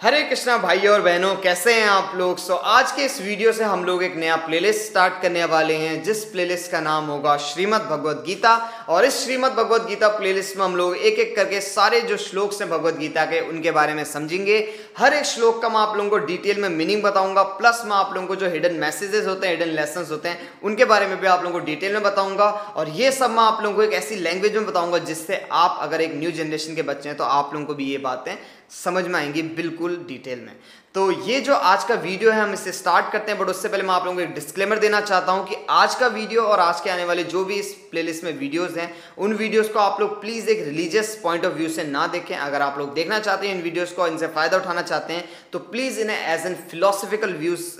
हरे कृष्णा भाइयों और बहनों, कैसे हैं आप लोग? सो आज के इस वीडियो से हम लोग एक नया प्लेलिस्ट स्टार्ट करने वाले हैं, जिस प्लेलिस्ट का नाम होगा श्रीमद् भगवत गीता। और इस श्रीमद् भगवत गीता प्लेलिस्ट में हम लोग एक एक करके सारे जो श्लोक हैं भगवत गीता के, उनके बारे में समझेंगे। हर एक श्लोक का मैं आप लोगों को डिटेल में मीनिंग बताऊँगा प्लस मैं आप लोगों को जो हिडन मैसेजेस होते हैं हिडन लेसन होते हैं, उनके बारे में भी आप लोगों को डिटेल में बताऊँगा। और ये सब मैं आप लोगों को एक ऐसी लैंग्वेज में बताऊँगा, जिससे आप अगर एक न्यू जनरेशन के बच्चे हैं तो आप लोगों को भी ये बातें समझ में आएँगी बिल्कुल डिटेल में। तो ये जो आज का वीडियो है, हम इसे स्टार्ट करते हैं, बट उससे पहले मैं आप लोगों को एक डिस्क्लेमर देना चाहता हूँ कि आज का वीडियो और आज के आने वाले जो भी इस प्लेलिस्ट में वीडियोस हैं, उन वीडियोस को आप लोग प्लीज़ एक रिलीजियस पॉइंट ऑफ़ व्यू से ना देखें। अगर आप लोग देखना चाहते हैं इन वीडियोस को इनसे फ़ायदा उठाना चाहते हैं तो प्लीज़ इन्हें एज एन फिलोसफिकल व्यूज़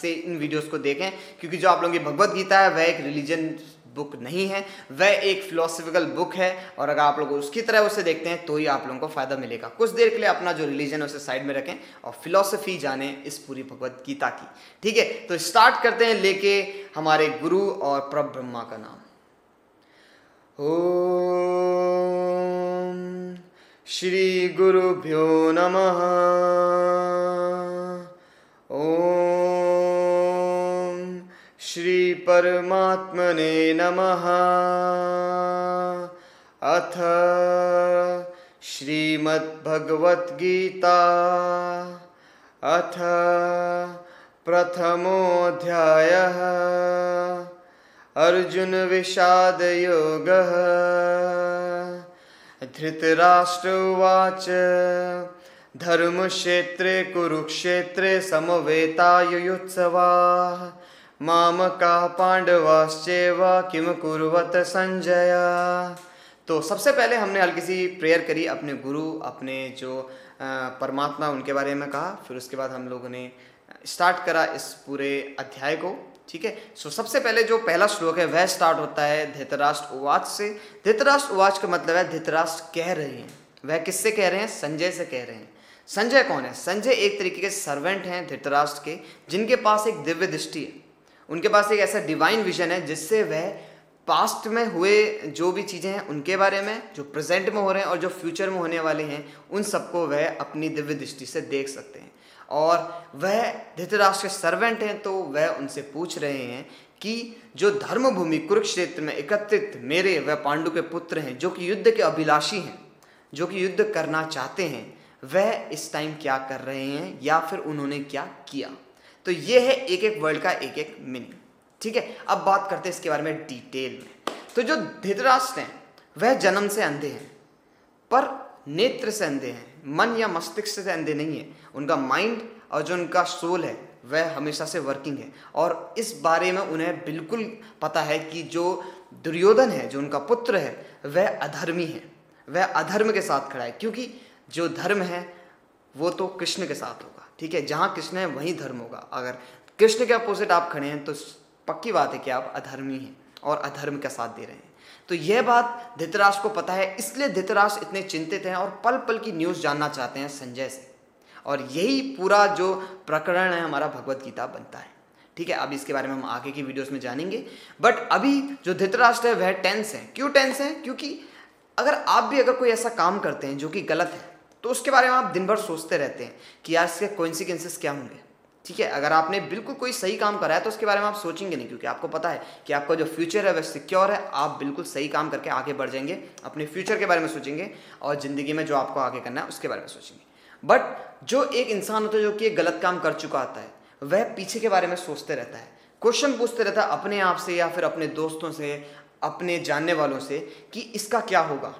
से इन वीडियोज़ को देखें, क्योंकि जो आप लोगों की भगवत गीता है, वह एक रिलीजन बुक नहीं है। वह एक फिलोसफिकल बुक है और अगर आप लोग उसकी तरह उसे देखते हैं तो ही आप लोगों को फ़ायदा मिलेगा। कुछ देर के लिए अपना जो रिलीजन है, उसे साइड में रखें और फिलोसफी जाने इस पूरी भगवत गीता की। ठीक है? तो स्टार्ट करते हैं लेके हमारे गुरु और प्रभ ब्रह्मा का नाम। ओ श्री गुरुभ्यो नमः। परमात्मने नमः। अथ श्रीमद्भगवद्गीता। अथ प्रथमोऽध्यायः। अर्जुनविषादयोगः धृतराष्ट्र उवाच। धर्मक्षेत्रे कुरुक्षेत्रे समवेतायुयुत्सवाः मामका पांडवाश्चेव किम कुरुवत संजय? तो सबसे पहले हमने हल्की सी प्रेयर करी अपने गुरु, अपने जो परमात्मा, उनके बारे में कहा। फिर उसके बाद हम लोगों ने स्टार्ट करा इस पूरे अध्याय को, ठीक है? सो सबसे पहले जो पहला श्लोक है, वह स्टार्ट होता है धृतराष्ट्र उवाच से। धृतराष्ट्र उवाच का मतलब है धृतराष्ट्र कह रहे हैं। वह किससे कह रहे हैं? संजय से कह रहे हैं। संजय कौन है? संजय एक तरीके के सर्वेंट हैं धृतराष्ट्र के, जिनके पास एक दिव्य दृष्टि है। उनके पास एक ऐसा डिवाइन विजन है जिससे वह पास्ट में हुए जो भी चीज़ें हैं, उनके बारे में, जो प्रेजेंट में हो रहे हैं और जो फ्यूचर में होने वाले हैं, उन सबको वह अपनी दिव्य दृष्टि से देख सकते हैं। और वह धृतराष्ट्र के सर्वेंट हैं तो वह उनसे पूछ रहे हैं कि जो धर्मभूमि कुरुक्षेत्र में एकत्रित मेरे वह पांडु के पुत्र हैं, जो कि युद्ध के अभिलाषी हैं, जो कि युद्ध करना चाहते हैं, वह इस टाइम क्या कर रहे हैं या फिर उन्होंने क्या किया? तो ये है एक एक वर्ड का एक एक मीनिंग ठीक है? अब बात करते हैं इसके बारे में डिटेल में। तो जो धृतराष्ट्र हैं, वह जन्म से अंधे हैं, पर नेत्र से अंधे हैं, मन या मस्तिष्क से अंधे नहीं है। उनका माइंड और जो उनका सोल है, वह हमेशा से वर्किंग है। और इस बारे में उन्हें बिल्कुल पता है कि जो दुर्योधन है, जो उनका पुत्र है, वह अधर्मी है। वह अधर्म के साथ खड़ा है, क्योंकि जो धर्म है वो तो कृष्ण के साथ होगा, ठीक है? जहाँ कृष्ण है, वहीं धर्म होगा। अगर कृष्ण के अपोजिट आप खड़े हैं तो पक्की बात है कि आप अधर्मी हैं और अधर्म का साथ दे रहे हैं। तो यह बात धृतराज को पता है, इसलिए धृतराज इतने चिंतित हैं और पल पल की न्यूज़ जानना चाहते हैं संजय से। और यही पूरा जो प्रकरण है, हमारा भगवत गीता बनता है, ठीक है? अब इसके बारे में हम आगे की वीडियोस में जानेंगे। बट अभी जो धृतराष्ट्र है, वह टेंस है। क्यों टेंस है? क्योंकि अगर आप भी अगर कोई ऐसा काम करते हैं जो कि गलत है तो उसके बारे में आप दिन भर सोचते रहते हैं कि यार इसके कोइंसिकेंसेस क्या होंगे। ठीक है, अगर आपने बिल्कुल कोई सही काम करा है तो उसके बारे में आप सोचेंगे नहीं, क्योंकि आपको पता है कि आपका जो फ्यूचर है, वह सिक्योर है। आप बिल्कुल सही काम करके आगे बढ़ जाएँगे, अपने फ्यूचर के बारे में सोचेंगे और ज़िंदगी में जो आपको आगे करना है, उसके बारे में सोचेंगे। बट जो एक इंसान होता है जो कि गलत काम कर चुका आता है, वह पीछे के बारे में सोचते रहता है। क्वेश्चन पूछते रहता है अपने आप से या फिर अपने दोस्तों से, अपने जानने वालों से कि इसका क्या होगा।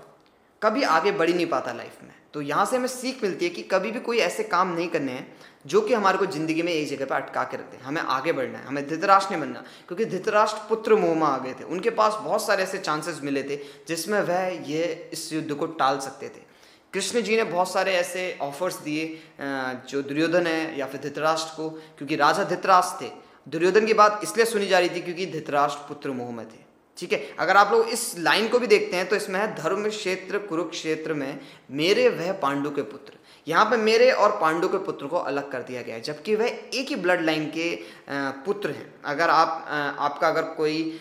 कभी आगे बढ़ ही नहीं पाता लाइफ में। तो यहाँ से हमें सीख मिलती है कि कभी भी कोई ऐसे काम नहीं करने हैं, जो कि हमारे को ज़िंदगी में एक जगह पर अटका के रखते हैं। हमें आगे बढ़ना है, हमें धृतराष्ट्र नहीं बनना क्योंकि धृतराष्ट्र पुत्र मोह में आ गए थे। उनके पास बहुत सारे ऐसे चांसेस मिले थे, जिसमें वह ये इस युद्ध को टाल सकते थे। कृष्ण जी ने बहुत सारे ऐसे ऑफर्स दिए जो दुर्योधन है या फिर धृतराष्ट्र को, क्योंकि राजा धृतराष्ट्र थे। दुर्योधन की बात इसलिए सुनी जा रही थी क्योंकि धृतराष्ट्र पुत्र मोह में थे। ठीक है? अगर आप लोग इस लाइन को भी देखते हैं तो इसमें है धर्म क्षेत्र कुरुक्षेत्र में मेरे वह पांडु के पुत्र। यहाँ पे मेरे और पांडु के पुत्र को अलग कर दिया गया है, जबकि वह एक ही ब्लड लाइन के पुत्र हैं। अगर आप आपका अगर कोई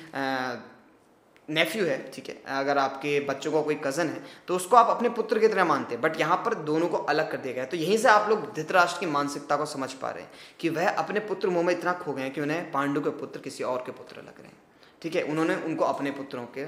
नेफ्यू है, ठीक है? अगर आपके बच्चों का कोई कज़न है तो उसको आप अपने पुत्र की तरह मानते हैं। बट यहाँ पर दोनों को अलग कर दिया गया है। तो यहीं से आप लोग धृतराष्ट्र की मानसिकता को समझ पा रहे हैं कि वह अपने पुत्र मुँह में इतना खो गए हैं कि उन्हें पांडु के पुत्र, किसी और के पुत्र लग रहे हैं। ठीक है, उन्होंने उनको अपने पुत्रों के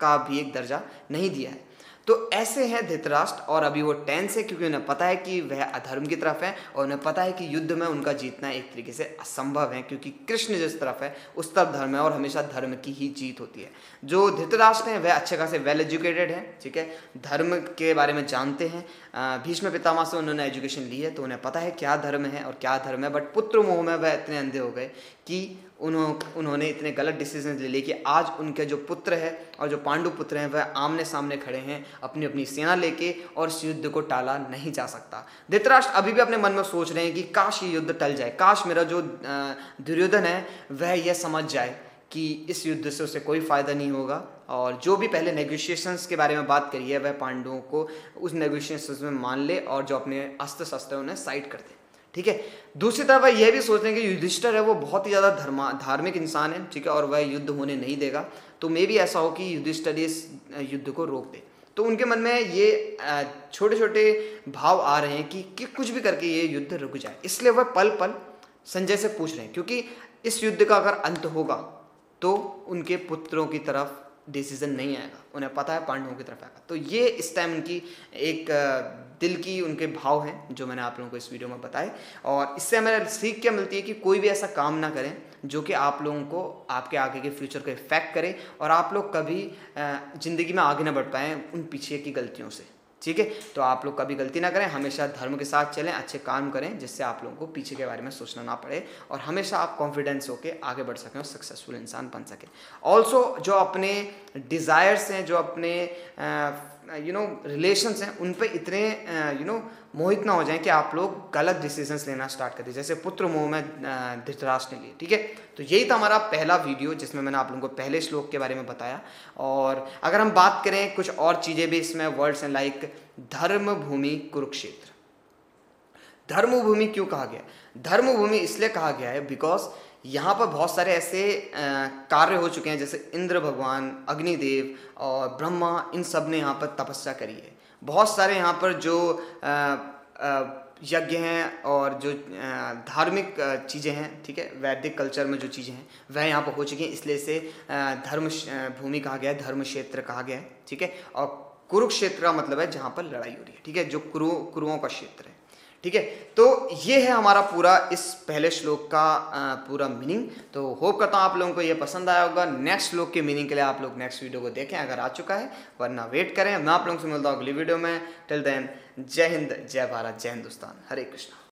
का भी एक दर्जा नहीं दिया है। तो ऐसे हैं धृतराष्ट्र और अभी वो टेंस है, क्योंकि उन्हें पता है कि वह अधर्म की तरफ़ है और उन्हें पता है कि युद्ध में उनका जीतना एक तरीके से असंभव है, क्योंकि कृष्ण जिस तरफ़ है, उस तरफ़ धर्म है और हमेशा धर्म की ही जीत होती है। जो धृतराष्ट्र हैं, वह अच्छे खासे वेल एजुकेटेड हैं, ठीक है? धर्म के बारे में जानते हैं। भीष्म पितामह से उन्होंने एजुकेशन ली है तो उन्हें पता है क्या धर्म है और क्या धर्म है बट पुत्र मोह में वह इतने अंधे हो गए कि उन्हों, उन्होंने इतने गलत डिसीज़न ले लिए कि आज उनके जो पुत्र है और जो पांडु पुत्र हैं, वह आमने सामने खड़े हैं अपनी अपनी सेना लेके और इस युद्ध को टाला नहीं जा सकता। धृतराष्ट्र अभी भी अपने मन में सोच रहे हैं कि काश ये युद्ध टल जाए। काश मेरा जो दुर्योधन है, वह यह समझ जाए कि इस युद्ध से उसे कोई फ़ायदा नहीं होगा और जो भी पहले नेगोशिएशंस के बारे में बात करी है, वह पांडवों को उस नेगोशिएशंस में मान ले और जो अपने अस्त्र शस्त्र उन्हें साइड कर दे। ठीक है? दूसरी तरफ़ वह यह भी सोच रहे हैं कि युधिष्ठर है वो बहुत ही ज़्यादा धर्मा धार्मिक इंसान है ठीक है? और वह युद्ध होने नहीं देगा। तो मे भी ऐसा हो कि युधिष्ठर इस युद्ध को रोक दे। तो उनके मन में ये छोटे छोटे भाव आ रहे हैं कि, कि कुछ भी करके ये युद्ध रुक जाए। इसलिए वह पल पल संजय से पूछ रहे हैं क्योंकि इस युद्ध का अगर अंत होगा तो उनके पुत्रों की तरफ़ डिसीज़न नहीं आएगा, उन्हें पता है पांडवों की तरफ़ आएगा। तो ये इस टाइम उनकी एक दिल की उनके भाव हैं, जो मैंने आप लोगों को इस वीडियो में बताए। और इससे हमें सीख क्या मिलती है कि कोई भी ऐसा काम ना करें, जो कि आप लोगों को आपके आगे के फ्यूचर को इफ़ेक्ट करे, और आप लोग कभी ज़िंदगी में आगे ना बढ़ पाएँ उन पीछे की गलतियों से। ठीक है? तो आप लोग कभी गलती ना करें, हमेशा धर्म के साथ चलें, अच्छे काम करें, जिससे आप लोगों को पीछे के बारे में सोचना ना पड़े और हमेशा आप कॉन्फिडेंस होकर आगे बढ़ सकें और सक्सेसफुल इंसान बन सकें। ऑल्सो जो अपने डिज़ायर्स हैं, जो अपने यू नो रिलेशंस हैं, उन पर इतने यू नो मोहित ना हो जाएँ कि आप लोग गलत डिसीजंस लेना स्टार्ट कर दें। जैसे पुत्र मोह में धृतराष्ट्र ने लिए, ठीक है? तो यही था हमारा पहला वीडियो जिसमें मैंने आप लोगों को पहले श्लोक के बारे में बताया। और अगर हम बात करें कुछ और चीज़ें भी इसमें वर्ड्स हैं लाइक धर्म भूमि कुरुक्षेत्र। धर्म भूमि क्यों कहा गया? धर्मभूमि इसलिए कहा गया है बिकॉज़ यहाँ पर बहुत सारे ऐसे कार्य हो चुके हैं, जैसे इंद्र भगवान, अग्निदेव और ब्रह्मा, इन सबने यहाँ पर तपस्या करी है। बहुत सारे यहाँ पर जो यज्ञ हैं और जो धार्मिक चीज़ें हैं, ठीक है, वैदिक कल्चर में जो चीज़ें हैं, वह यहाँ पर हो चुकी हैं। इसलिए इसे धर्म भूमि कहा गया है, धर्म क्षेत्र कहा गया है, ठीक है? और कुरुक्षेत्र का मतलब है जहाँ पर लड़ाई हो रही है, ठीक है? जो कुरु, कुरुओं का क्षेत्र है। ठीक है? तो ये है हमारा पूरा इस पहले श्लोक का पूरा मीनिंग तो होप करता हूँ आप लोगों को ये पसंद आया होगा। नेक्स्ट श्लोक के मीनिंग के लिए आप लोग नेक्स्ट वीडियो को देखें अगर आ चुका है, वरना वेट करें। मैं आप लोगों से मिलता हूँ अगली वीडियो में। टिल देन जय हिंद, जय भारत, जय हिंदुस्तान। हरे कृष्णा।